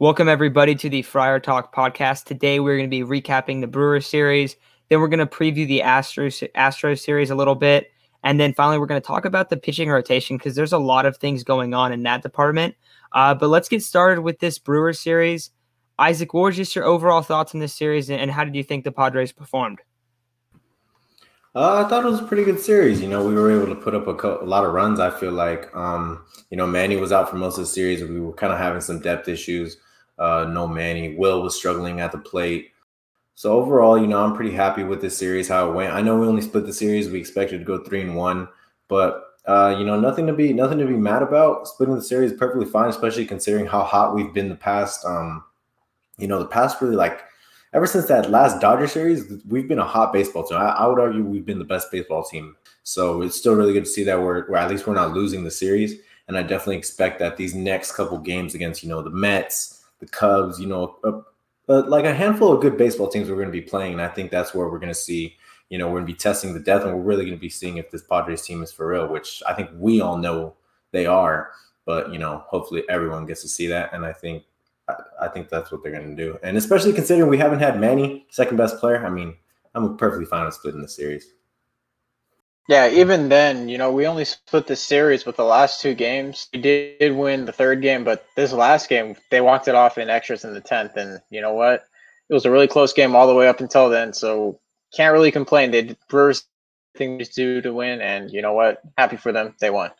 Welcome, everybody, to the Friar Talk podcast. Today, we're going to be recapping the Brewer series. Then, we're going to preview the Astros, Astros series a little bit. And then finally, we're going to talk about the pitching rotation because there's a lot of things going on in that department. Uh, but let's get started with this Brewer series. Isaac, what were just your overall thoughts on this series and how did you think the Padres performed? Uh, I thought it was a pretty good series. You know, we were able to put up a, co- a lot of runs. I feel like, um, you know, Manny was out for most of the series. We were kind of having some depth issues. Uh, no Manny. Wil was struggling at the plate. So overall, you know, I'm pretty happy with this series how it went. I know we only split the series. We expected to go three and one, but uh, you know, nothing to be nothing to be mad about. Splitting the series is perfectly fine, especially considering how hot we've been the past. Um, you know, the past really like ever since that last Dodger series, we've been a hot baseball team. I, I, would argue we've been the best baseball team. So it's still really good to see that we're, we're at least we're not losing the series. And I definitely expect that these next couple games against you know the Mets, the Cubs, you know, uh, uh, like a handful of good baseball teams we're going to be playing. And I think that's where we're going to see, you know, we're going to be testing the depth, and we're really going to be seeing if this Padres team is for real, which I think we all know they are. But you know, hopefully everyone gets to see that, and I think I, think that's what they're going to do. And especially considering we haven't had Manny, second best player. I mean, I'm perfectly fine with splitting the series. Yeah, even then, you know, we only split the series with the last two games. We did win the third game, but this last game, they walked it off in extras in the 10th. And you know what? It was a really close game all the way up until then. So can't really complain. They Brewers thing to do to win. And you know what? Happy for them. They won.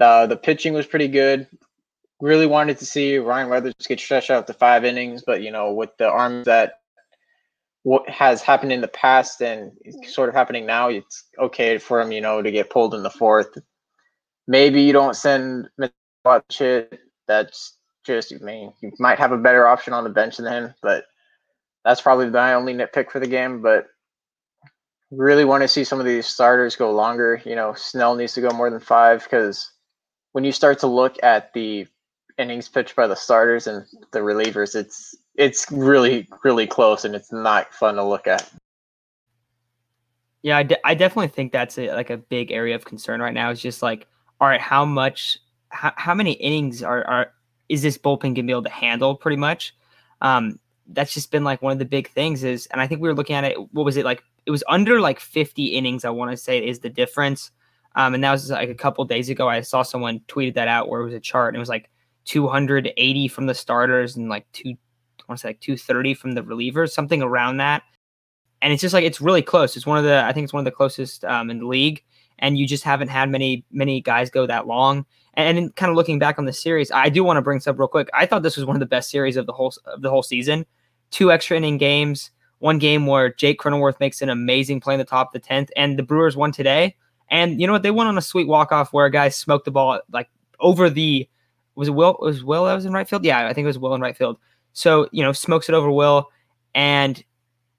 Uh, the pitching was pretty good. Really wanted to see Ryan Weathers get stretched out to five innings, but you know, with the arms that what has happened in the past and mm. sort of happening now, it's okay for him, you know, to get pulled in the fourth. Maybe you don't send Mitchell. That's just, I mean, you might have a better option on the bench than him, but that's probably my only nitpick for the game. But really want to see some of these starters go longer. You know, Snell needs to go more than five because when you start to look at the innings pitched by the starters and the relievers, it's it's really really close and it's not fun to look at. Yeah, I, de- I definitely think that's a, like a big area of concern right now. Is just like, all right, how much, how, how many innings are are is this bullpen gonna be able to handle? Pretty much, um, that's just been like one of the big things. Is and I think we were looking at it. What was it like? It was under like 50 innings. I want to say is the difference. Um, and that was like a couple days ago. I saw someone tweeted that out where it was a chart and it was like 280 from the starters and like two, I want to say like 230 from the relievers, something around that. And it's just like it's really close. It's one of the I think it's one of the closest um, in the league. And you just haven't had many many guys go that long. And, kind of looking back on the series, I do want to bring this up real quick. I thought this was one of the best series of the whole of the whole season. Two extra inning games. One game where Jake Cronenworth makes an amazing play in the top of the tenth, and the Brewers won today. And you know what? They went on a sweet walk off where a guy smoked the ball like over the was it Wil was Wil that was in right field? Yeah, I think it was Wil in right field. So, you know, smokes it over Wil and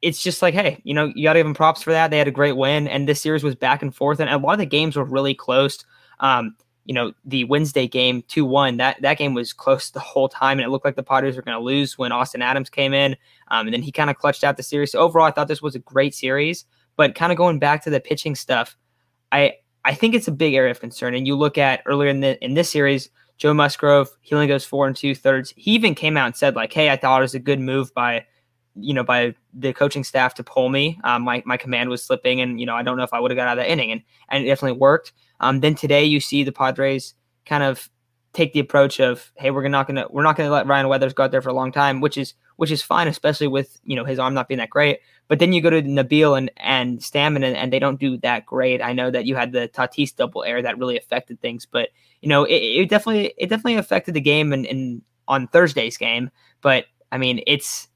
it's just like, hey, you know, you got to give them props for that. They had a great win, and this series was back and forth, and a lot of the games were really close. Um, you know, the Wednesday game, two one, that that game was close the whole time, and it looked like the Padres were going to lose when Austin Adams came in, um, and then he kind of clutched out the series. So overall, I thought this was a great series. But kind of going back to the pitching stuff, I I think it's a big area of concern. And you look at earlier in the in this series, Joe Musgrove, he only goes four and two thirds. He even came out and said, like, hey, I thought it was a good move by, you know, by the coaching staff to pull me. Um, my, my command was slipping, and, you know, I don't know if I would have got out of that inning. And, and it definitely worked. Um, then today you see the Padres kind of take the approach of, hey, we're not gonna we're not gonna let Ryan Weathers go out there for a long time, which is which is fine, especially with you know his arm not being that great. But then you go to Nabil and and Stammen, and, and they don't do that great. I know that you had the Tatis double air that really affected things, but you know it, it definitely it definitely affected the game and, and on Thursday's game. But I mean, it's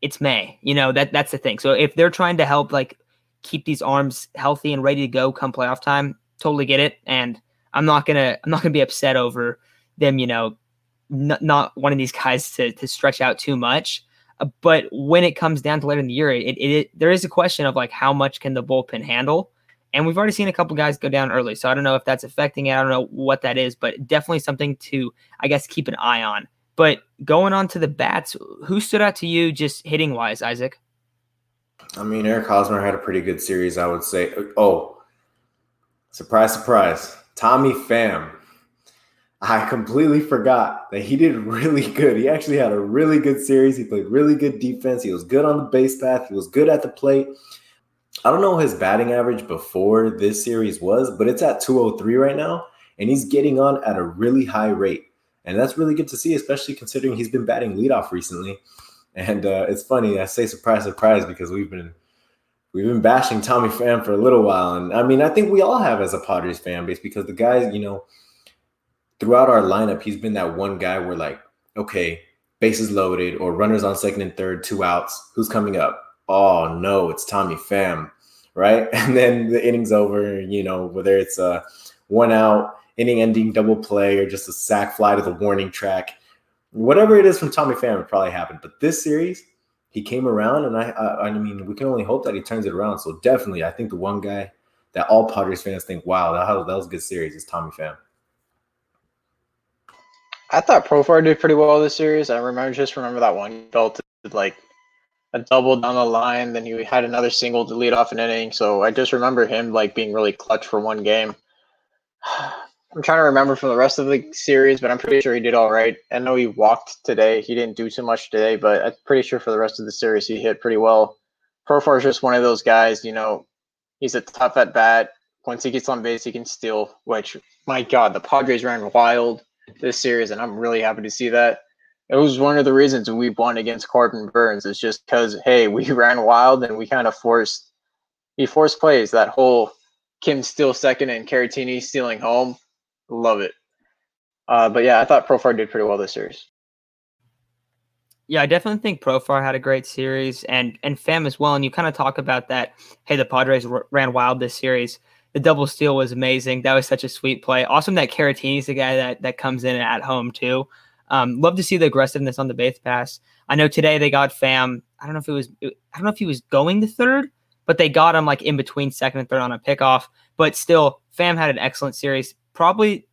it's May, you know that that's the thing. So if they're trying to help like keep these arms healthy and ready to go come playoff time, totally get it. And I'm not gonna I'm not gonna be upset over them, you know, n- not of these guys to to stretch out too much. Uh, but when it comes down to later in the year, it, it, it, there is a question of like how much can the bullpen handle, and we've already seen a couple guys go down early. So I don't know if that's affecting it. I don't know what that is, but definitely something to I guess keep an eye on. But going on to the bats, who stood out to you just hitting wise, Isaac? I mean, Eric Hosmer had a pretty good series, I would say. Oh, surprise, surprise. Tommy Pham I completely forgot that he did really good. He actually had a really good series. He played really good defense. He was good on the base path. He was good at the plate. I don't know his batting average before this series was, but it's at 203 right now, and he's getting on at a really high rate. And that's really good to see, especially considering he's been batting leadoff recently. And uh, it's funny, I say surprise, surprise, because we've been we've been bashing Tommy Pham for a little while. And I mean, I think we all have as a Padres fan base because the guy, you know, throughout our lineup, he's been that one guy where like, okay, bases loaded or runners on second and third, two outs. Who's coming up? Oh no, it's Tommy Pham, right? And then the inning's over. You know, whether it's a one out, inning ending double play, or just a sac fly to the warning track, whatever it is from Tommy Pham, it probably happened. But this series, he came around, and I, I, I mean, we can only hope that he turns it around. So definitely, I think the one guy that all Padres fans think, wow, that, that was a good series is Tommy Pham. I thought Profar did pretty well this series. I remember just remember that one felt like a double down the line, then he had another single to lead off an inning. So I just remember him like being really clutch for one game. I'm trying to remember from the rest of the series, but I'm pretty sure he did all right. I know he walked today. He didn't do too much today, but I'm pretty sure for the rest of the series he hit pretty well. Profar is just one of those guys, you know, he's a tough at bat. Once he gets on base, he can steal, which, my God, the Padres ran wild this series, and I'm really happy to see that. It was one of the reasons we won against Corbin Burnes. It's just because hey, we ran wild and we kind of forced he forced plays. That whole Kim steal second and Caratini stealing home, love it. Uh, but yeah, I thought Profar did pretty well this series. Yeah, I definitely think Profar had a great series, and and Pham as well. And you kind of talk about that. Hey, the Padres r- ran wild this series the double steal was amazing. That was such a sweet play. Awesome that Caratini's the guy that that comes in at home too. Um, love to see the aggressiveness on the base pass. I know today they got Pham. I don't know if it was. I don't know if he was going to third, but they got him like in between second and third on a pickoff. But still, Pham had an excellent series. Probably,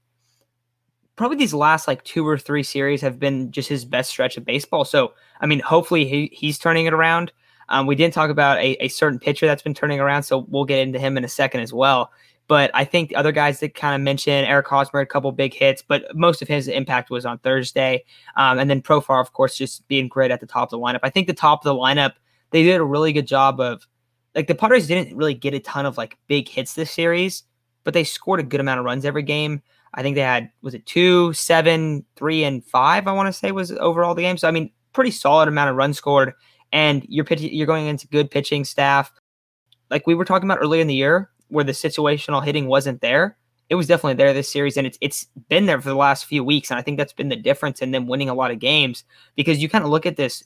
probably these last like two or three series have been just his best stretch of baseball. So I mean, hopefully he, he's turning it around. Um, we didn't talk about a, a certain pitcher that's been turning around, so we'll get into him in a second as well. But I think the other guys that kind of mentioned Eric Hosmer, a couple big hits, but most of his impact was on Thursday. Um, and then Profar, of course, just being great at the top of the lineup. I think the top of the lineup, they did a really good job of like the Padres didn't really get a ton of like big hits this series, but they scored a good amount of runs every game. I think they had was it two, seven, three, and five. I want to say was overall the game. So I mean, pretty solid amount of runs scored and you're pitching, you're going into good pitching staff. Like we were talking about earlier in the year, where the situational hitting wasn't there, it was definitely there this series, and it's it's been there for the last few weeks, and I think that's been the difference in them winning a lot of games because you kind of look at this,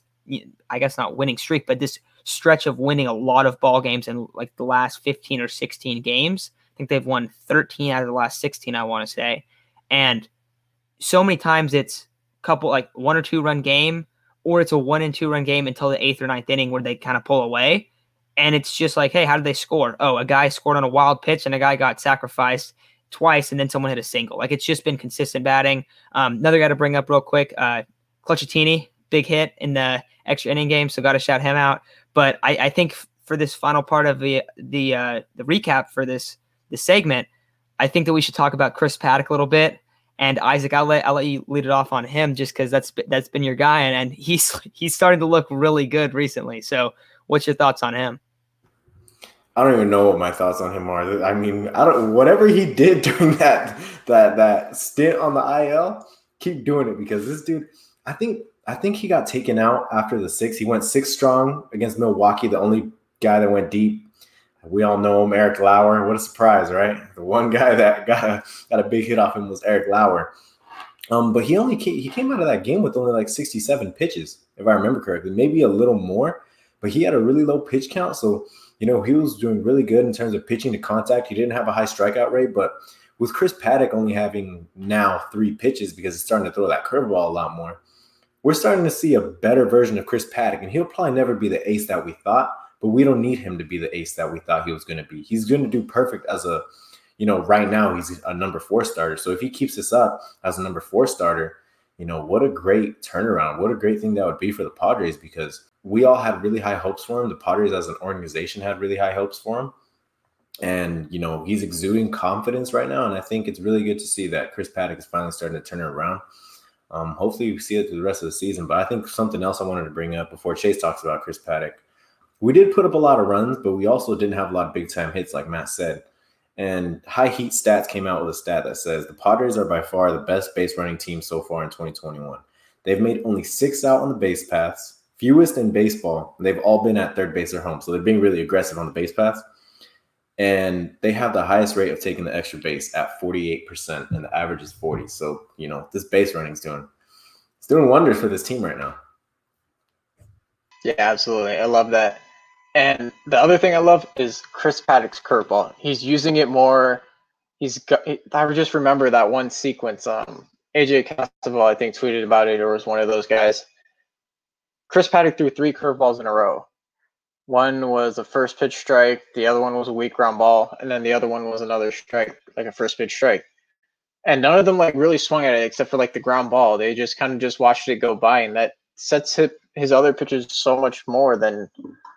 I guess not winning streak, but this stretch of winning a lot of ball games in like the last 15 or 16 games. I think they've won 13 out of the last 16, I want to say, and so many times it's couple like one or two run game or it's a one and two run game until the eighth or ninth inning where they kind of pull away. And it's just like, hey, how did they score? Oh, a guy scored on a wild pitch and a guy got sacrificed twice and then someone hit a single. Like it's just been consistent batting. Um, another guy to bring up real quick, uh, Caratini, big hit in the extra inning game, so got to shout him out. But I, I think for this final part of the the uh, the recap for this this segment, I think that we should talk about Chris Paddack a little bit. And Isaac, I'll let I'll let you lead it off on him just because that's that's been your guy, and, and he's he's starting to look really good recently. So, what's your thoughts on him? I don't even know what my thoughts on him are. I mean, I don't whatever he did during that that that stint on the IL, keep doing it because this dude, I think I think he got taken out after the six. He went six strong against Milwaukee, the only guy that went deep. We all know him, Eric Lauer. What a surprise, right? The one guy that got a, got a big hit off him was Eric Lauer. Um, but he only came, he came out of that game with only like 67 pitches, if I remember correctly, maybe a little more. But he had a really low pitch count, so you know he was doing really good in terms of pitching to contact. He didn't have a high strikeout rate, but with Chris Paddack only having now three pitches because he's starting to throw that curveball a lot more, we're starting to see a better version of Chris Paddack, and he'll probably never be the ace that we thought but we don't need him to be the ace that we thought he was going to be. He's going to do perfect as a, you know, right now he's a number four starter. So if he keeps this up as a number four starter, you know, what a great turnaround. What a great thing that would be for the Padres because we all had really high hopes for him. The Padres as an organization had really high hopes for him. And, you know, he's exuding confidence right now. And I think it's really good to see that Chris Paddack is finally starting to turn it around. Um, hopefully, we see it through the rest of the season. But I think something else I wanted to bring up before Chase talks about Chris Paddack. We did put up a lot of runs, but we also didn't have a lot of big time hits, like Matt said. And High Heat Stats came out with a stat that says the Padres are by far the best base running team so far in 2021. They've made only six out on the base paths, fewest in baseball. They've all been at third base or home. So they're being really aggressive on the base paths. And they have the highest rate of taking the extra base at 48%, and the average is 40. So, you know, this base running is doing it's doing wonders for this team right now. Yeah, absolutely. I love that. And the other thing I love is Chris Paddack's curveball. He's using it more. He's got. I just remember that one sequence. Um, AJ Cassavell, I think, tweeted about it, or was one of those guys. Chris Paddack threw three curveballs in a row. One was a first pitch strike, the other one was a weak ground ball, and then the other one was another strike, like a first pitch strike. And none of them like really swung at it except for like the ground ball. They just kind of just watched it go by, and that sets his other pitches so much more than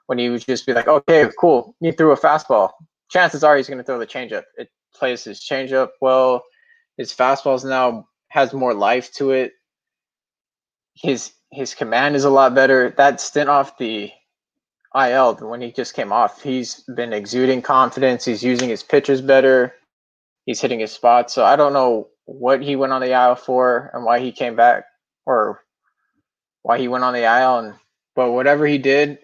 when he would just be like, okay, cool, he threw a fastball. Chances are he's going to throw the changeup. It plays his changeup well. His fastballs now has more life to it. His his command is a lot better. That stint off the IL when he just came off, he's been exuding confidence. He's using his pitches better. He's hitting his spots. So I don't know what he went on the IL for and why he came back or why he went on the IL and but whatever he did,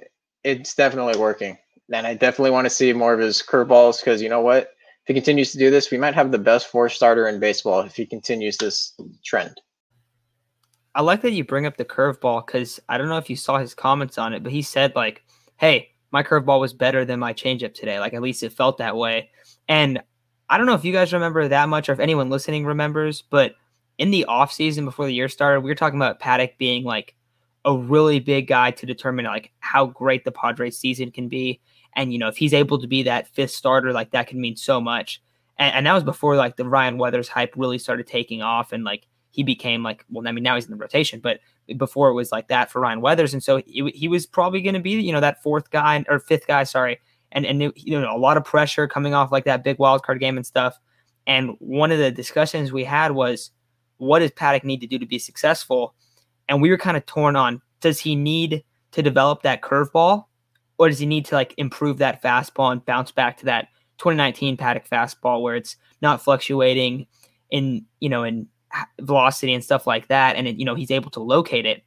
it's definitely working. And I definitely want to see more of his curveballs because you know what? If he continues to do this, we might have the best four starter in baseball if he continues this trend. I like that you bring up the curveball because I don't know if you saw his comments on it, but he said like, "Hey, my curveball was better than my changeup today. Like at least it felt that way." And I don't know if you guys remember that much or if anyone listening remembers, but in the offseason before the year started, we were talking about Paddack being like a really big guy to determine like how great the Padres season can be. And you know, if he's able to be that fifth starter, like that can mean so much. And, and that was before like the Ryan Weathers hype really started taking off, and like he became like, well, I mean, now he's in the rotation, but before it was like that for Ryan Weathers, and so he, he was probably going to be, you know, that fourth guy or fifth guy, sorry, and and you know, a lot of pressure coming off like that big wild card game and stuff. And one of the discussions we had was, what does Paddack need to do to be successful? And we were kind of torn on does he need to develop that curveball or does he need to like improve that fastball and bounce back to that 2019 Paddack fastball where it's not fluctuating in you know in velocity and stuff like that and it, you know he's able to locate it.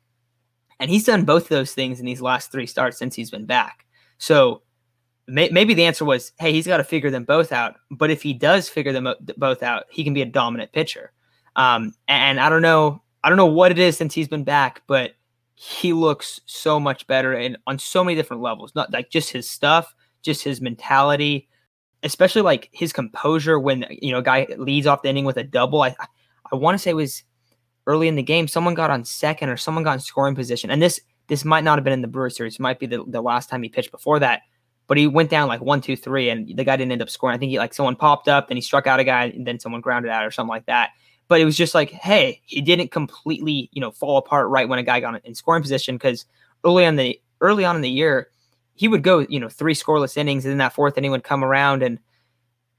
And he's done both of those things in these last three starts since he's been back. So may, maybe the answer was hey he's got to figure them both out but if he does figure them both out he can be a dominant pitcher. Um, and i don't know I don't know what it is since he's been back, but he looks so much better and on so many different levels. Not like just his stuff, just his mentality, especially like his composure when you know a guy leads off the inning with a double. I I want to say it was early in the game. Someone got on second or someone got in scoring position, and this this might not have been in the Brewers series. It might be the, the last time he pitched before that. But he went down like one, two, three, and the guy didn't end up scoring. I think he like someone popped up, then he struck out a guy, and then someone grounded out or something like that but it was just like, hey, he didn't completely, you know, fall apart right when a guy got in scoring position because early on the early on in the year, he would go, you know, three scoreless innings, and then that fourth inning would come around and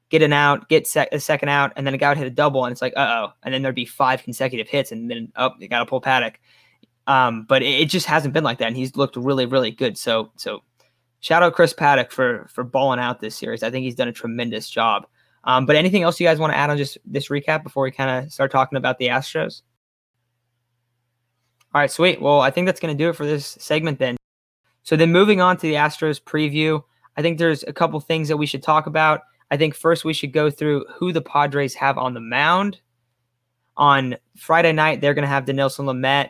get an out, get sec- a second out, and then a guy would hit a double, and it's like, uh oh, and then there'd be five consecutive hits, and then oh, you got to pull Paddack. Um, but it, it, just hasn't been like that, and he's looked really, really good. So, so shout out Chris Paddack for for balling out this series. I think he's done a tremendous job. Um, but anything else you guys want to add on just this recap before we kind of start talking about the Astros? All right, sweet. Well, I think that's going to do it for this segment then. So then moving on to the Astros preview, I think there's a couple things that we should talk about. I think first we should go through who the Padres have on the mound. On Friday night, they're going to have Dinelson Lamet.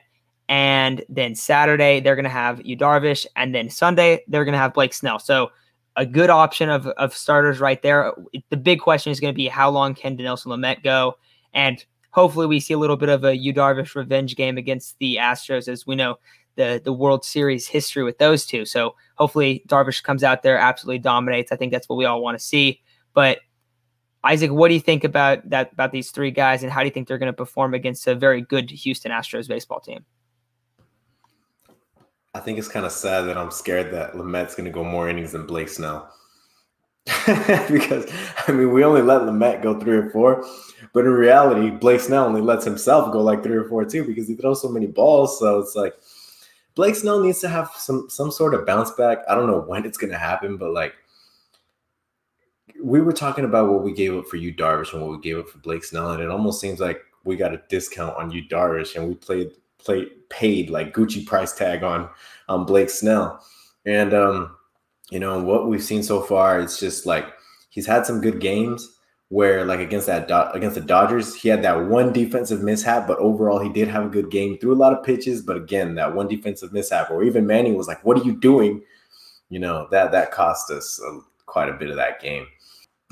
And then Saturday, they're going to have Yu Darvish. And then Sunday, they're going to have Blake Snell. So a good option of, of starters right there. The big question is going to be how long can Dinelson Lamet go? And hopefully we see a little bit of a Yu Darvish revenge game against the Astros, as we know the the World Series history with those two. So hopefully Darvish comes out there, absolutely dominates. I think that's what we all want to see. But Isaac, what do you think about that about these three guys, and how do you think they're going to perform against a very good Houston Astros baseball team? I think it's kind of sad that I'm scared that Lamet's going to go more innings than Blake Snell. because I mean we only let Lamet go three or four, but in reality, Blake Snell only lets himself go like three or four too because he throws so many balls. So it's like Blake Snell needs to have some some sort of bounce back. I don't know when it's gonna happen, but like we were talking about what we gave up for Yu Darvish and what we gave up for Blake Snell, and it almost seems like we got a discount on Yu Darvish and we played paid like Gucci price tag on on Blake Snell. And um, you know, what we've seen so far, it's just like he's had some good games where like against that against the Dodgers, he had that one defensive mishap, but overall he did have a good game, threw a lot of pitches, but again, that one defensive mishap, or even Manning was like, "What are you doing?" You know that that cost us uh, quite a bit of that game.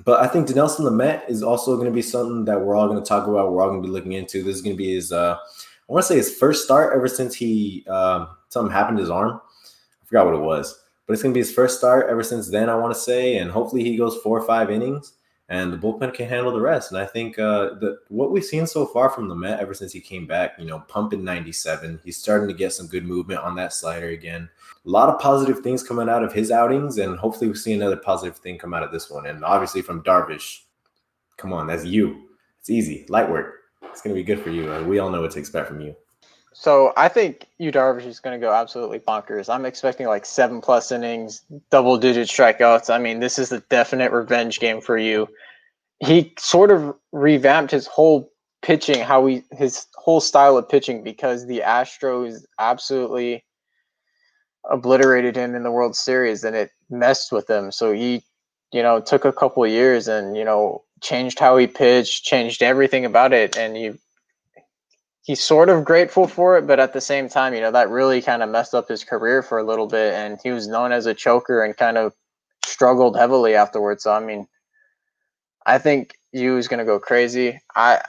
But I think Dinelson Lamet is also going to be something that we're all going to talk about. We're all going to be looking into. This is going to be his, uh, I want to say his first start ever since he uh, something happened to his arm. I forgot what it was, but it's to be his first start ever since then. I want to say, and hopefully he goes four or five innings and the bullpen can handle the rest. And I think uh, that what we've seen so far from Lamet ever since he came back, you know, pumping 97, he's starting to get some good movement on that slider again. A lot of positive things coming out of his outings, and hopefully we see another positive thing come out of this one. And obviously from Darvish, come on, that's you. It's easy, light work. It's going to be good for you. we all know what to expect from you. So I think Yu Darvish is going to go absolutely bonkers. I'm expecting like seven plus innings, double digit strikeouts. I mean, this is a definite revenge game for you. He sort of revamped his whole pitching, how he his whole style of pitching because the Astros absolutely obliterated him in the World Series and it messed with him. So he, you know, took a couple years and you know changed how he pitched, changed everything about it, and you he's sort of grateful for it, but at the same time, you know, that really kind of messed up his career for a little bit. And he was known as a choker and kind of struggled heavily afterwards. So, I mean, I think Yu is to go crazy. I,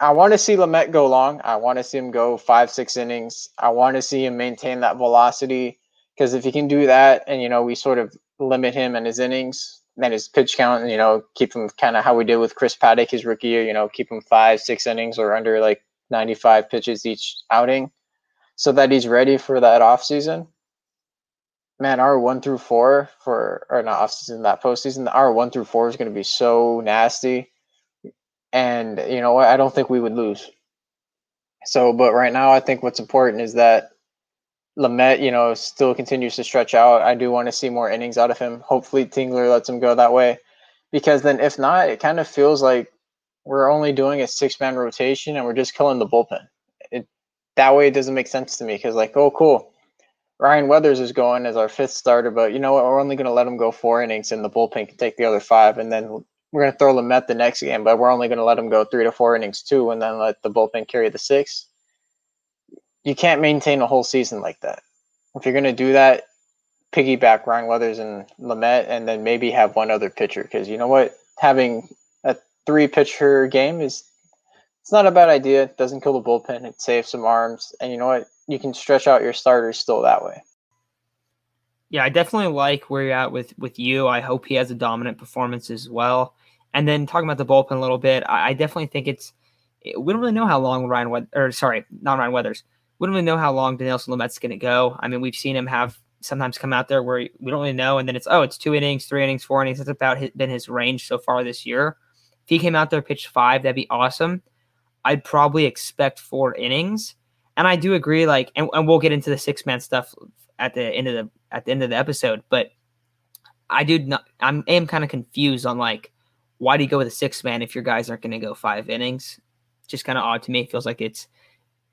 I want to see Lamet go long. I want to see him go five, six innings. I want to see him maintain that velocity because if he can do that and, you know, we sort of limit him and his innings and his pitch count you know, keep him kind of how we did with Chris Paddack his rookie year, you know, keep him five, six innings or under like 95 pitches each outing so that he's ready for that off season. Man, our one through four for or not off season, that postseason, our one through four is going to be so nasty. And you know? I don't think we would lose. So, but right now, I think what's important is that Lamet, you know, still continues to stretch out. I do want to see more innings out of him. Hopefully, Tingler lets him go that way, because then if not, it kind of feels like we're only doing a six man rotation and we're just killing the bullpen. It that way it doesn't make sense to me because like, oh cool. Ryan Weathers is going as our fifth starter, but you know what? We're only going to let him go four innings, and the bullpen can take the other five, and then we're going to throw Lamet the next game, but we're only going to let him go three to four innings too, and then let the bullpen carry the six. You can't maintain a whole season like that. If you're going to do that, piggyback Ryan Weathers and Lamet, and then maybe have one other pitcher because you know what? Having a three pitcher game is it's not a bad idea. It doesn't kill the bullpen. It saves some arms, and you know what? You can stretch out your starters still that way. Yeah, I definitely like where Yu're at with with you. I hope he has a dominant performance as well. And then talking about the bullpen a little bit, I, I definitely think it's we don't really know how long Ryan Weathers, or sorry, not Ryan Weathers. We don't really know how long Dinelson Lamet's going to go. I mean, we've seen him have sometimes come out there where we don't really know, and then it's oh, it's two innings, three innings, four innings. That's about his, been his range so far this year If he came out there pitched five, that'd be awesome. I'd probably expect four innings. And I do agree, like, and, and we'll get into the six man stuff at the end of the at the end of the episode, but I do not I'm am kind of confused on like why do you go with a six man if your guys aren't gonna go five innings? Just kind of odd to me. It feels like it's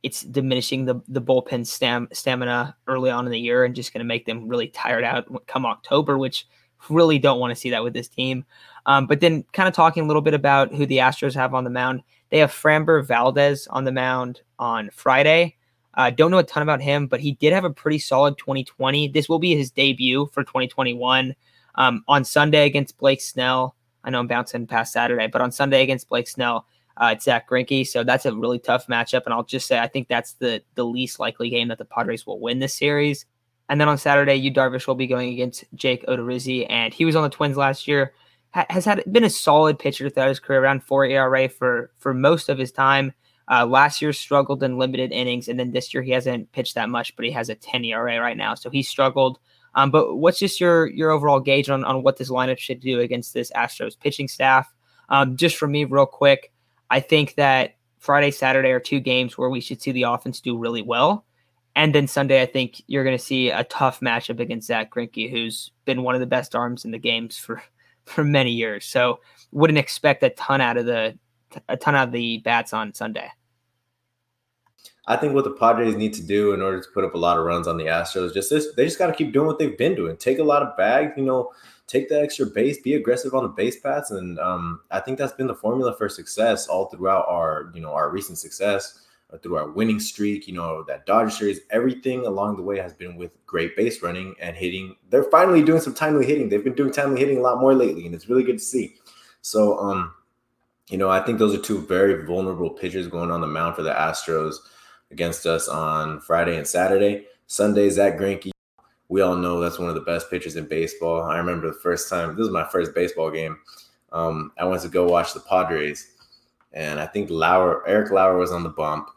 it's diminishing the the bullpen stam, stamina early on in the year and just going to make them really tired out come October, which really don't want to see that with this team. Um, but then, kind of talking a little bit about who the Astros have on the mound, they have Framber Valdez on the mound on Friday. Uh, don't know a ton about him, but he did have a pretty solid 2020. This will be his debut for 2021 um, on Sunday against Blake Snell. I know I'm bouncing past Saturday, but on Sunday against Blake Snell, uh, it's Zack Greinke. So that's a really tough matchup. And I'll just say I think that's the the least likely game that the Padres will win this series. And then on Saturday, Yu Darvish will be going against Jake Odorizzi, and he was on the Twins last year has had been a solid pitcher throughout his career, around four ERA for for most of his time. Uh, last year struggled in limited innings, and then this year he hasn't pitched that much, but he has a 10 ERA right now. So he struggled Um, but what's just your your overall gauge on, on what this lineup should do against this Astros pitching staff? Um, just for me, real quick, I think that Friday, Saturday are two games where we should see the offense do really well. And then Sunday, I think you're going to see a tough matchup against Zack Greinke, who's been one of the best arms in the games for for many years. So wouldn't expect a ton out of the a ton out of the bats on Sunday. I think what the Padres need to do in order to put up a lot of runs on the Astros, just this, they just got to keep doing what they've been doing. Take a lot of bags, you know, take the extra base, be aggressive on the base paths, and um, I think that's been the formula for success all throughout our, you know, our recent success uh, through our winning streak. You know, that Dodger series, everything along the way has been with great base running and hitting. They're finally doing some timely hitting. They've been doing timely hitting a lot more lately, and it's really good to see. So, um, you know, I think those are two very vulnerable pitchers going on the mound for the Astros against us on Friday and Saturday. Sunday, Zack Greinke. We all know that's one of the best pitchers in baseball. I remember the first time, this was my first baseball game. Um, I went to go watch the Padres, and I think Lauer, Eric Lauer was on the bump,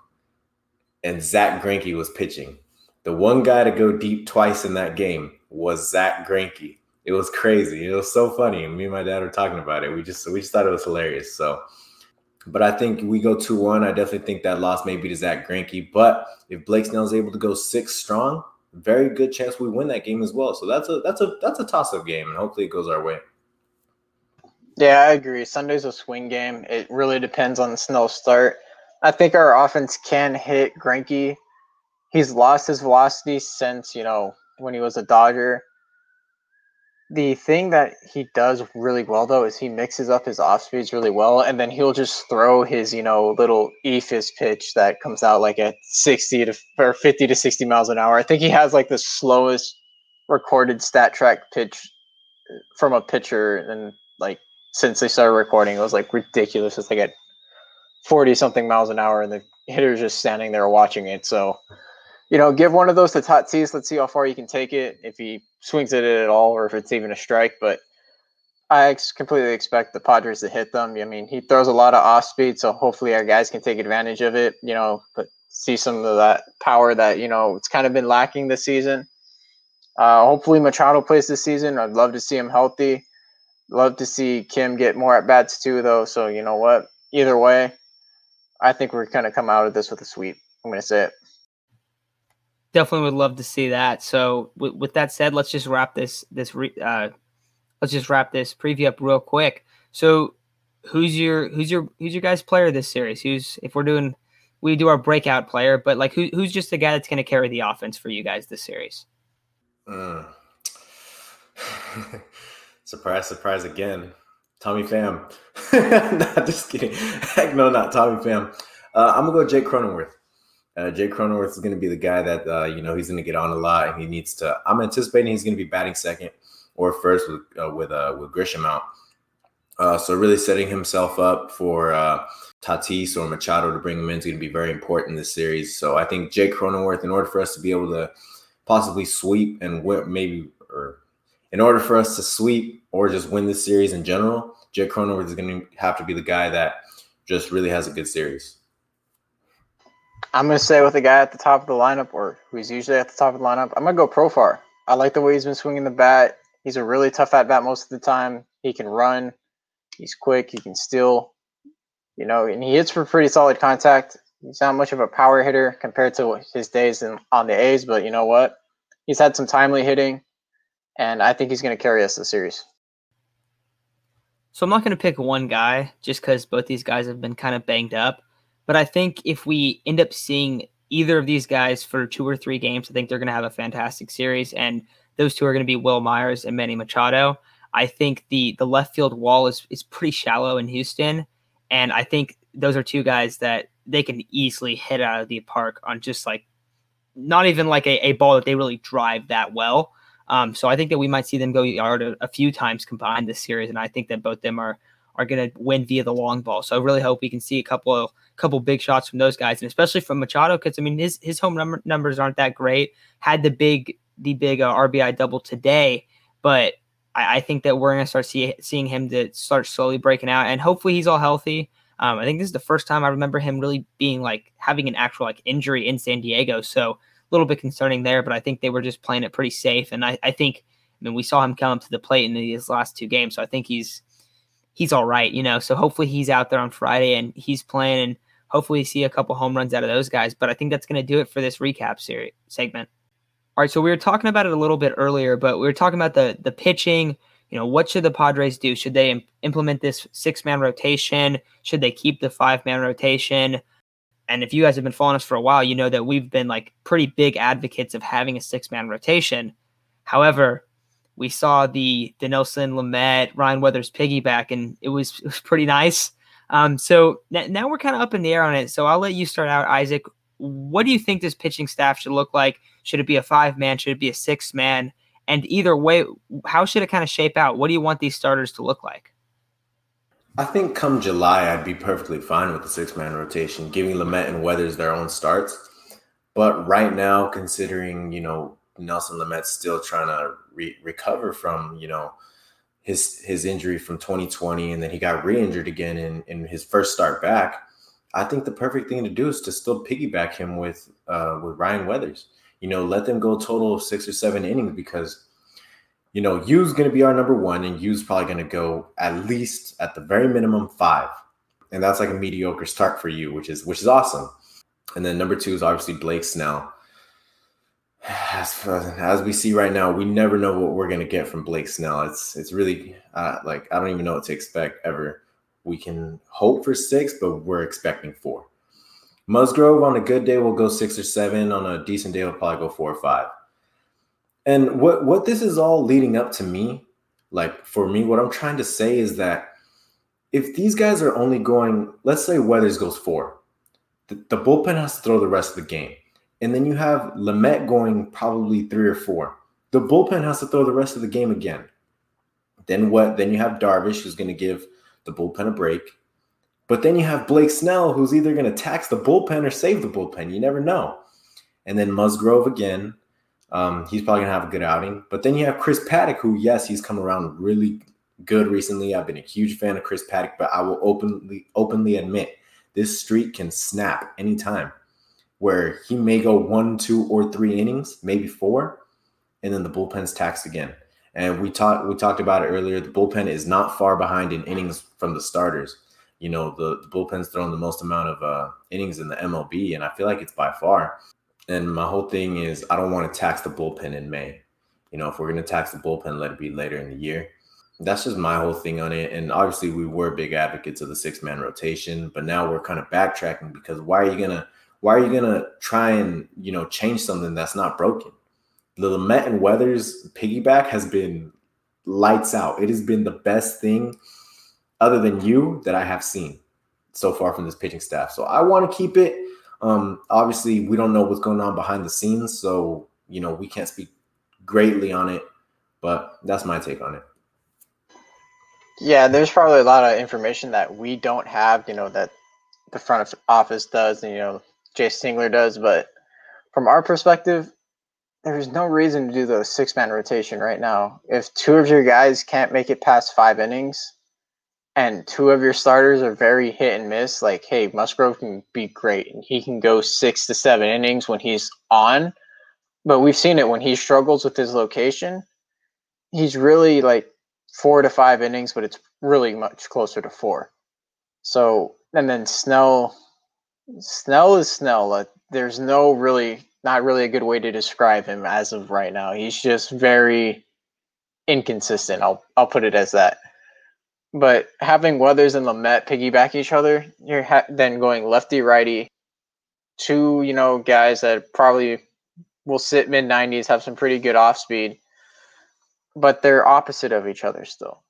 and Zack Greinke was pitching. The one guy to go deep twice in that game was Zack Greinke. It was crazy. It was so funny. Me and my dad were talking about it. We just we just thought it was hilarious. So but I think we go 2 1. I definitely think that loss may be to Zack Greinke. But if Blake Snell is able to go six strong, very good chance we win that game as well. So that's a that's a that's a toss up game, and hopefully it goes our way. Yeah, I agree. Sunday's a swing game. It really depends on the snow start. I think our offense can hit Greinke. He's lost his velocity since you know when he was a Dodger the thing that he does really well though is he mixes up his off speeds really well and then he'll just throw his you know little eephus pitch that comes out like at 60 to or 50 to 60 miles an hour. I think he has like the slowest recorded Statcast pitch uh, from a pitcher and like since they started recording. It was like ridiculous. It's like at 40 something miles an hour and the hitter's just standing there watching it. So you know, give one of those to Tatis. Let's see how far he can take it. If he swings at it at all, or if it's even a strike. But I completely expect the Padres to hit them. I mean, he throws a lot of off speed, so hopefully our guys can take advantage of it. You know, but see some of that power that you know it's kind of been lacking this season. Uh, hopefully Machado plays this season. I'd love to see him healthy. Love to see Kim get more at bats too, though. So you know what? Either way, I think we're gonna come out of this with a sweep. I'm gonna say it definitely would love to see that. So with, with that said, let's just wrap this this re, uh, let's just wrap this preview up real quick. So who's your who's your who's your guys player this series? Who's if we're doing we do our breakout player, but like who who's just the guy that's going to carry the offense for you guys this series? Uh, surprise, surprise again. Tommy Pham. not just kidding. Heck no, not Tommy Pham. Uh, I'm gonna go Jake Cronenworth. Uh, Jay Cronenworth is going to be the guy that uh, you know he's going to get on a lot, and he needs to. I'm anticipating he's going to be batting second or first with uh, with uh, with Grisham out. Uh, so really setting himself up for uh, Tatis or Machado to bring him in is going to be very important in this series. So I think Jay Cronenworth, in order for us to be able to possibly sweep and win, maybe or in order for us to sweep or just win this series in general, Jay Cronenworth is going to have to be the guy that just really has a good series. I'm gonna say with the guy at the top of the lineup, or who's usually at the top of the lineup. I'm gonna go Profar. I like the way he's been swinging the bat. He's a really tough at bat most of the time. He can run. He's quick. He can steal. You know, and he hits for pretty solid contact. He's not much of a power hitter compared to his days in, on the A's, but you know what? He's had some timely hitting, and I think he's going to carry us the series. So I'm not going to pick one guy just because both these guys have been kind of banged up. But I think if we end up seeing either of these guys for two or three games, I think they're going to have a fantastic series. And those two are going to be Wil Myers and Manny Machado. I think the the left field wall is is pretty shallow in Houston, and I think those are two guys that they can easily hit out of the park on just like not even like a, a ball that they really drive that well. Um, so I think that we might see them go yard a, a few times combined this series, and I think that both them are are going to win via the long ball. So I really hope we can see a couple of couple big shots from those guys, and especially from Machado, because I mean his his home number, numbers aren't that great. Had the big the big uh, RBI double today, but I, I think that we're going to start see, seeing him to start slowly breaking out, and hopefully he's all healthy. Um, I think this is the first time I remember him really being like having an actual like injury in San Diego. So a little bit concerning there, but I think they were just playing it pretty safe. And I, I think, I mean, we saw him come up to the plate in these last two games, so I think he's he's all right, you know. So hopefully he's out there on Friday and he's playing, and hopefully see a couple home runs out of those guys. But I think that's going to do it for this recap series segment. All right, so we were talking about it a little bit earlier, but we were talking about the the pitching. You know, what should the Padres do? Should they Im- implement this six man rotation? Should they keep the five man rotation? And if you guys have been following us for a while, you know that we've been like pretty big advocates of having a six man rotation. However, we saw the Dinelson Lamet Ryan Weathers piggyback, and it was it was pretty nice. Um, so n- now we're kind of up in the air on it. So I'll let you start out, Isaac. What do you think this pitching staff should look like? Should it be a five man? Should it be a six man? And either way, how should it kind of shape out? What do you want these starters to look like? I think come July, I'd be perfectly fine with the six man rotation, giving Lamet and Weathers their own starts. But right now, considering, you know, Nelson Lamet's still trying to re- recover from, you know, his his injury from 2020 and then he got re-injured again in, in his first start back. I think the perfect thing to do is to still piggyback him with uh, with Ryan Weathers. You know, let them go total of six or seven innings because you know, Yu's going to be our number one, and Yu's probably going to go at least at the very minimum five, and that's like a mediocre start for Yu, which is which is awesome. And then number two is obviously Blake Snell. As, as we see right now, we never know what we're going to get from Blake Snell. It's it's really uh, like I don't even know what to expect ever. We can hope for six, but we're expecting four. Musgrove on a good day will go six or seven. On a decent day, will probably go four or five. And what what this is all leading up to me, like for me, what I'm trying to say is that if these guys are only going, let's say Weathers goes four, the, the bullpen has to throw the rest of the game. And then you have Lamet going probably three or four. The bullpen has to throw the rest of the game again. Then what? Then you have Darvish who's going to give the bullpen a break. But then you have Blake Snell who's either going to tax the bullpen or save the bullpen. You never know. And then Musgrove again. Um, he's probably gonna have a good outing. But then you have Chris Paddack, who yes, he's come around really good recently. I've been a huge fan of Chris Paddack, but I will openly openly admit this streak can snap anytime. Where he may go one, two, or three innings, maybe four, and then the bullpen's taxed again. And we talked we talked about it earlier. The bullpen is not far behind in innings from the starters. You know, the, the bullpen's thrown the most amount of uh, innings in the MLB, and I feel like it's by far. And my whole thing is I don't want to tax the bullpen in May. You know, if we're to tax the bullpen, let it be later in the year. That's just my whole thing on it. And obviously, we were big advocates of the six man rotation, but now we're kind of backtracking because why are you gonna why are you gonna try and you know change something that's not broken? The Lamet and Weathers piggyback has been lights out. It has been the best thing, other than Yu, that I have seen so far from this pitching staff. So I want to keep it. Um, obviously, we don't know what's going on behind the scenes, so you know we can't speak greatly on it. But that's my take on it. Yeah, there's probably a lot of information that we don't have, you know, that the front office does, and you know, Jayce Tingler does. But from our perspective, there's no reason to do the six man rotation right now. If two of your guys can't make it past five innings, and two of your starters are very hit and miss, like, hey, Musgrove can be great and he can go six to seven innings when he's on. But we've seen it when he struggles with his location. He's really like four to five innings, but it's really much closer to four. So, and then Snell, Snell is Snell. There's no really, not really a good way to describe him as of right now. He's just very inconsistent. I'll, I'll put it as that. But having Weathers and Lamet piggyback each other, you're ha- then going lefty righty, two you know guys that probably will sit mid 90s, have some pretty good off speed, but they're opposite of each other still.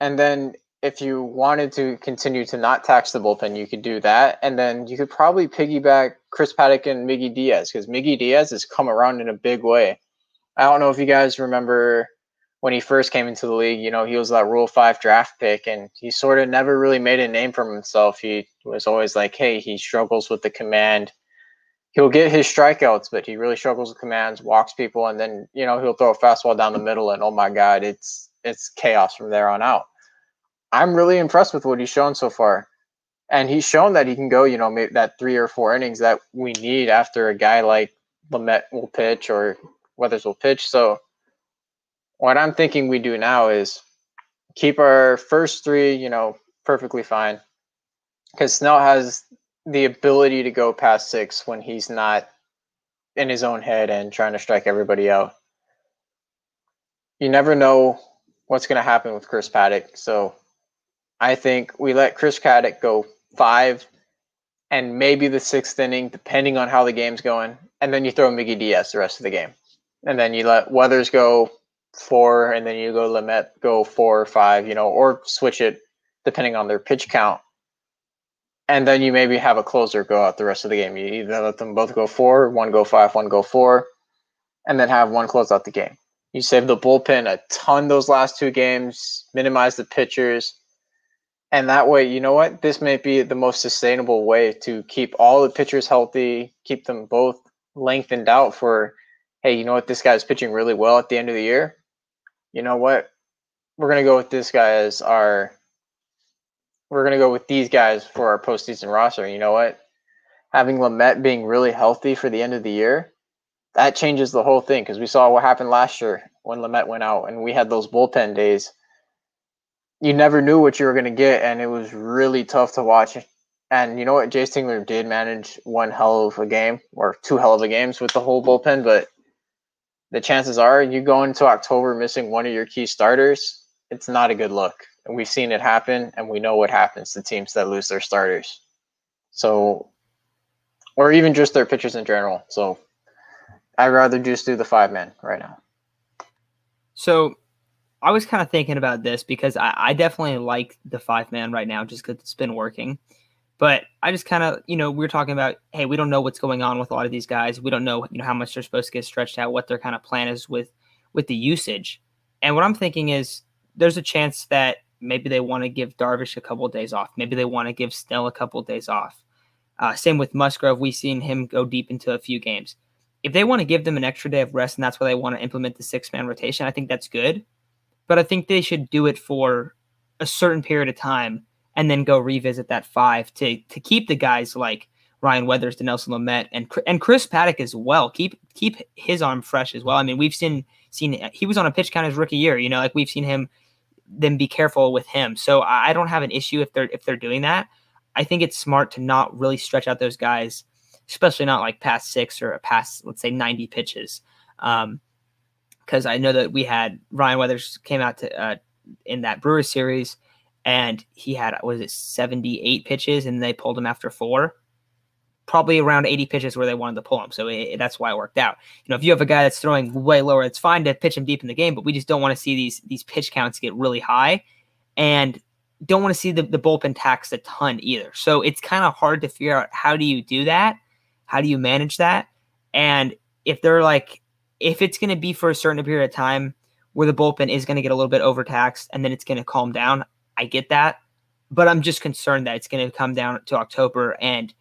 And then if you wanted to continue to not tax the bullpen, you could do that, and then you could probably piggyback Chris Paddack and Miggy Diaz because Miggy Diaz has come around in a big way. I don't know if you guys remember when he first came into the league, you know, he was that Rule 5 draft pick and he sort of never really made a name for himself. He was always like, hey, he struggles with the command. He'll get his strikeouts, but he really struggles with commands, walks people, and then, you know, he'll throw a fastball down the middle and oh my God, it's it's chaos from there on out. I'm really impressed with what he's shown so far. And he's shown that he can go, you know, maybe that three or four innings that we need after a guy like Lamet will pitch or Weathers will pitch. So what I'm thinking we do now is keep our first three, you know, perfectly fine. Because Snell has the ability to go past six when he's not in his own head and trying to strike everybody out. You never know what's going to happen with Chris Paddack. So I think we let Chris Paddack go five and maybe the sixth inning, depending on how the game's going. And then you throw Miggy Diaz the rest of the game. And then you let Weathers go four, and then you go Lamet go four or five, you know, or switch it depending on their pitch count. And then you maybe have a closer go out the rest of the game. You either let them both go four, one go five, one go four, and then have one close out the game. You save the bullpen a ton those last two games, minimize the pitchers. And that way, you know what? This may be the most sustainable way to keep all the pitchers healthy, keep them both lengthened out for, hey, you know what? This guy's pitching really well at the end of the year you know what? We're gonna go with this guy as our. We're gonna go with these guys for our postseason roster. You know what? Having Lamet being really healthy for the end of the year, that changes the whole thing because we saw what happened last year when Lamet went out and we had those bullpen days. You never knew what you were going to get, and it was really tough to watch. And you know what? Jayce Tingler did manage one hell of a game or two hell of a games with the whole bullpen, but the chances are you go into October missing one of your key starters, it's not a good look. And we've seen it happen, and we know what happens to teams that lose their starters. So, or even just their pitchers in general. So, I'd rather just do the five men right now. So, I was kind of thinking about this because I, I definitely like the five man right now just because it's been working. But I just kind of, you know, we are talking about, hey, we don't know what's going on with a lot of these guys. We don't know, you know, how much they're supposed to get stretched out, what their kind of plan is with with the usage. And what I'm thinking is there's a chance that maybe they want to give Darvish a couple of days off. Maybe they want to give Snell a couple of days off. Uh, same with Musgrove. We've seen him go deep into a few games. If they want to give them an extra day of rest and that's why they want to implement the six man rotation, I think that's good. But I think they should do it for a certain period of time and then go revisit that five to to keep the guys like Ryan Weathers, Dinelson Lamet, and and Chris Paddack as well. Keep keep his arm fresh as well. I mean, we've seen seen he was on a pitch count his rookie year. You know, like we've seen him. Then be careful with him. So I don't have an issue if they're if they're doing that. I think it's smart to not really stretch out those guys, especially not like past six or a past let's say ninety pitches. Um, because I know that we had Ryan Weathers came out to uh, in that Brewers series and he had was it 78 pitches and they pulled him after four? Probably around 80 pitches where they wanted to pull him so it, that's why it worked out. You know if you have a guy that's throwing way lower it's fine to pitch him deep in the game but we just don't want to see these these pitch counts get really high and don't want to see the, the bullpen tax a ton either. So it's kind of hard to figure out how do you do that? How do you manage that? And if they're like if it's going to be for a certain period of time where the bullpen is going to get a little bit overtaxed and then it's going to calm down I get that, but I'm just concerned that it's going to come down to October and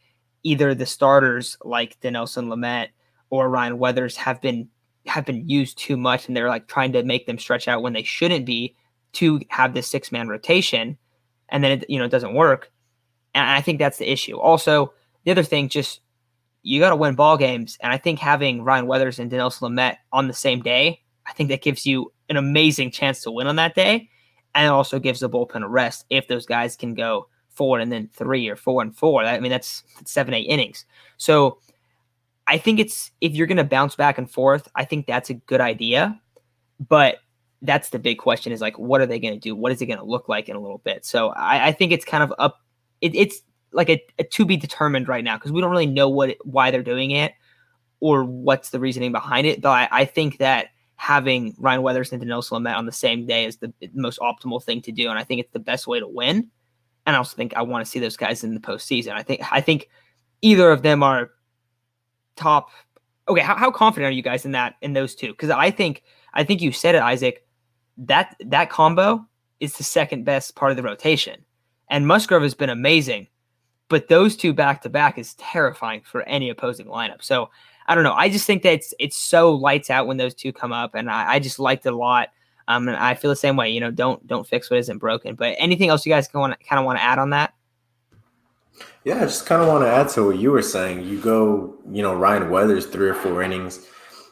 either the starters like Dinelson Lamet or Ryan Weathers have been have been used too much and they're like trying to make them stretch out when they shouldn't be to have this six man rotation and then it you know it doesn't work and I think that's the issue. Also, the other thing just you got to win ball games and I think having Ryan Weathers and Dinelson Lamet on the same day, I think that gives you an amazing chance to win on that day and it also gives the bullpen a rest if those guys can go four and then three or four and four. I mean, that's seven, eight innings. So I think it's if you're going to bounce back and forth, I think that's a good idea. But that's the big question is like, what are they going to do? What is it going to look like in a little bit? So I, I think it's kind of up. It, it's like a, a, to be determined right now because we don't really know what why they're doing it or what's the reasoning behind it. But I, I think that having Ryan Weathers and Dinelson Lamet on the same day is the most optimal thing to do, and I think it's the best way to win. And I also think I want to see those guys in the postseason. I think I think either of them are top. Okay, how, how confident are you guys in that in those two? Because I think I think you said it, Isaac. That that combo is the second best part of the rotation, and Musgrove has been amazing, but those two back to back is terrifying for any opposing lineup. So I don't know. I just think that it's it's so lights out when those two come up, and I, I just liked it a lot. Um, and I feel the same way. You know, don't don't fix what isn't broken. But anything else you guys want kind of want to add on that? Yeah, I just kind of want to add to what you were saying. You go, you know, Ryan Weathers three or four innings.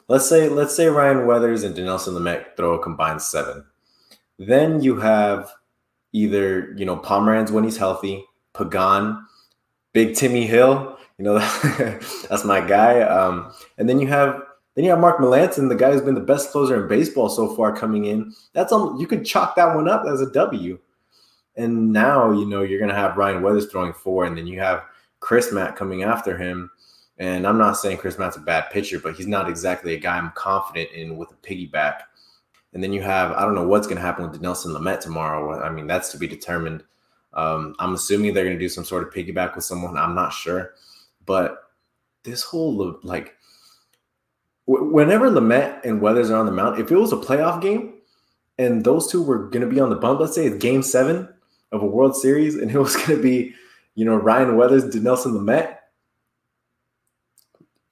Let's say, let's say Ryan Weathers and Dinelson Lamet throw a combined seven. Then you have either you know Pomeranz when he's healthy, Pagan, Big Timmy Hill. You know that's my guy. Um, and then you have then you have Mark Melancon, the guy who's been the best closer in baseball so far, coming in. That's um, you could chalk that one up as a W. And now, you know, you're to have Ryan Weathers throwing four, and then you have Chris Matt coming after him. And I'm not saying Chris Matt's a bad pitcher, but he's not exactly a guy I'm confident in with a piggyback. And then you have, I don't know what's to happen with Nelson Lamet tomorrow. I mean, that's to be determined. Um, I'm assuming they're going to do some sort of piggyback with someone. I'm not sure. But this whole, like, whenever Lamet and Weathers are on the mound, if it was a playoff game and those two were going to be on the bump, let's say it's game seven, of a World Series, and it was going to be, you know, Ryan Weathers, Dinelson Lamet.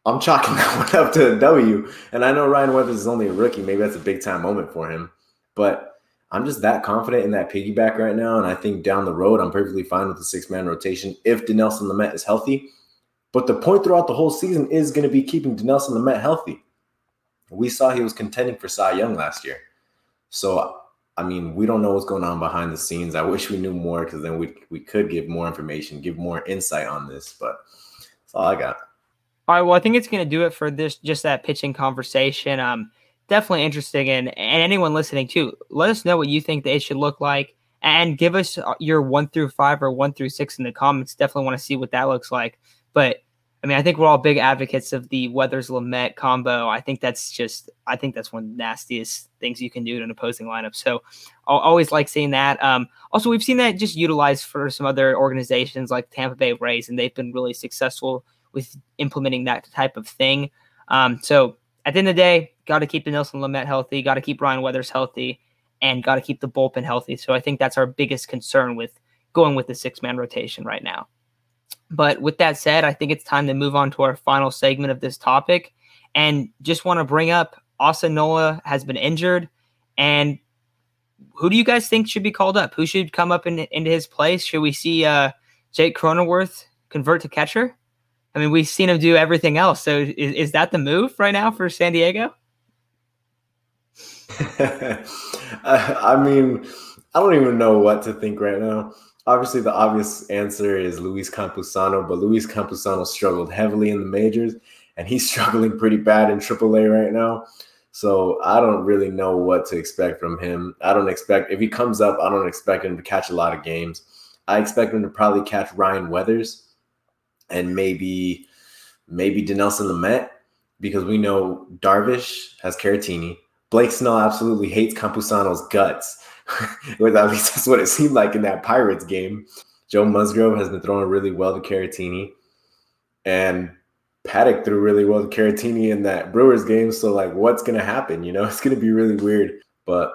I'm chalking that one up to a W. And I know Ryan Weathers is only a rookie. Maybe that's a big time moment for him. But I'm just that confident in that piggyback right now. And I think down the road, I'm perfectly fine with the six man rotation if Dinelson Lamet is healthy. But the point throughout the whole season is going to be keeping Dinelson Lamet healthy. We saw he was contending for Cy Young last year. So I mean, we don't know what's going on behind the scenes. I wish we knew more because then we we could give more information, give more insight on this. But that's all I got. All right. Well, I think it's going to do it for this just that pitching conversation. Um, definitely interesting, and and anyone listening too, let us know what you think they should look like, and give us uh, your one through five or one through six in the comments. Definitely want to see what that looks like. But I mean, I think we're all big advocates of the Weathers Lamet combo. I think that's just, I think that's one of the nastiest things you can do in an opposing lineup. So I'll always like seeing that. Um, also, we've seen that just utilized for some other organizations like Tampa Bay Rays, and they've been really successful with implementing that type of thing. Um, so at the end of the day, got to keep Dinelson Lamet healthy, got to keep Ryan Weathers healthy, and got to keep the bullpen healthy. So I think that's our biggest concern with going with the six man rotation right now. But with that said, I think it's time to move on to our final segment of this topic. And just want to bring up Austin Nola has been injured. And who do you guys think should be called up? Who should come up in, into his place? Should we see uh, Jake Cronenworth convert to catcher? I mean, we've seen him do everything else. So is, is that the move right now for San Diego? I mean, I don't even know what to think right now obviously the obvious answer is Luis Campusano, but Luis Campusano struggled heavily in the majors and he's struggling pretty bad in AAA right now. So I don't really know what to expect from him. I don't expect if he comes up, I don't expect him to catch a lot of games. I expect him to probably catch Ryan Weathers and maybe maybe Dinelson Lamet because we know Darvish has Caratini. Blake Snell absolutely hates Campusano's guts. at least that's what it seemed like in that Pirates game. Joe Musgrove has been throwing really well to Caratini, and Paddack threw really well to Caratini in that Brewers game. So, like, what's going to happen? You know, it's going to be really weird, but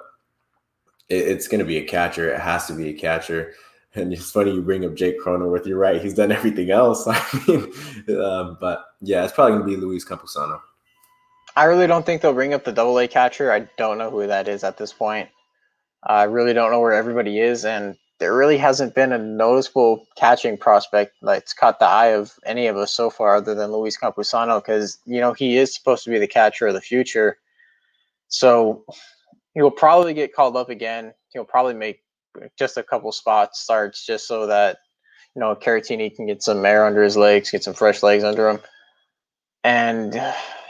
it, it's going to be a catcher. It has to be a catcher. And it's funny you bring up Jake Cronenworth. You're right; he's done everything else. I mean, um, but yeah, it's probably going to be Luis Campusano. I really don't think they'll bring up the double A catcher. I don't know who that is at this point. I really don't know where everybody is, and there really hasn't been a noticeable catching prospect that's caught the eye of any of us so far, other than Luis Campusano, because you know he is supposed to be the catcher of the future. So he'll probably get called up again. He'll probably make just a couple spot starts just so that you know Caratini can get some air under his legs, get some fresh legs under him. And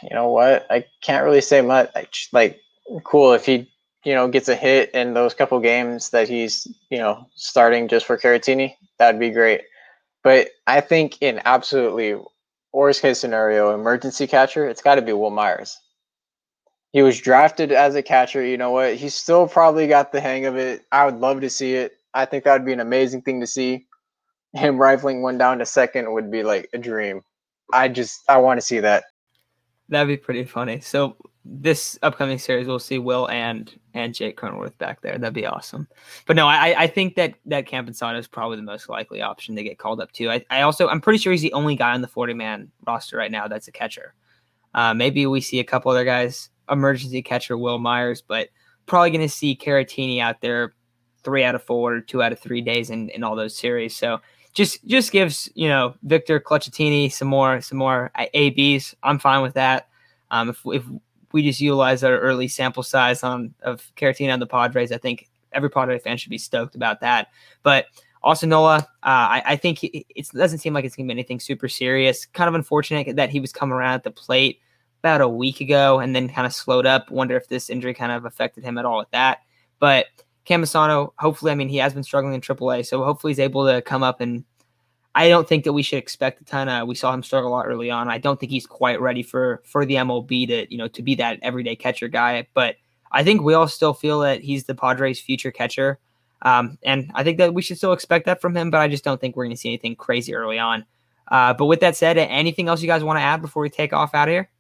you know what? I can't really say much. Like, cool if he you know, gets a hit in those couple games that he's, you know, starting just for Caratini, that'd be great. But I think in absolutely worst case scenario, emergency catcher, it's got to be Wil Myers. He was drafted as a catcher. You know what? He still probably got the hang of it. I would love to see it. I think that would be an amazing thing to see. Him rifling one down to second would be like a dream. I just I want to see that. That'd be pretty funny. So this upcoming series, we'll see Wil and and Jake Cronenworth back there. That'd be awesome. But no, I I think that that Campusano is probably the most likely option to get called up to. I, I also I'm pretty sure he's the only guy on the 40 man roster right now that's a catcher. Uh, maybe we see a couple other guys, emergency catcher Wil Myers, but probably going to see Caratini out there three out of four, two out of three days in, in all those series. So just just gives you know Victor Clutchettini some more some more ABs. I'm fine with that. Um, if if we just utilize our early sample size on of Caratini on the Padres, I think every Padre fan should be stoked about that. But Austin Nola, uh, I, I, think it doesn't seem like it's to be anything super serious. Kind of unfortunate that he was coming around at the plate about a week ago and then kind of slowed up. Wonder if this injury kind of affected him at all with that. But Campusano, hopefully, I mean, he has been struggling in AAA, so hopefully he's able to come up and I don't think that we should expect a ton. Of, we saw him struggle a lot early on. I don't think he's quite ready for for the MLB to you know to be that everyday catcher guy. But I think we all still feel that he's the Padres' future catcher. Um, and I think that we should still expect that from him, but I just don't think we're going to see anything crazy early on. Uh, but with that said, anything else you guys want to add before we take off out of here?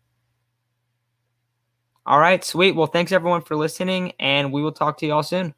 All right, sweet. Well, thanks everyone for listening, and we will talk to you all soon.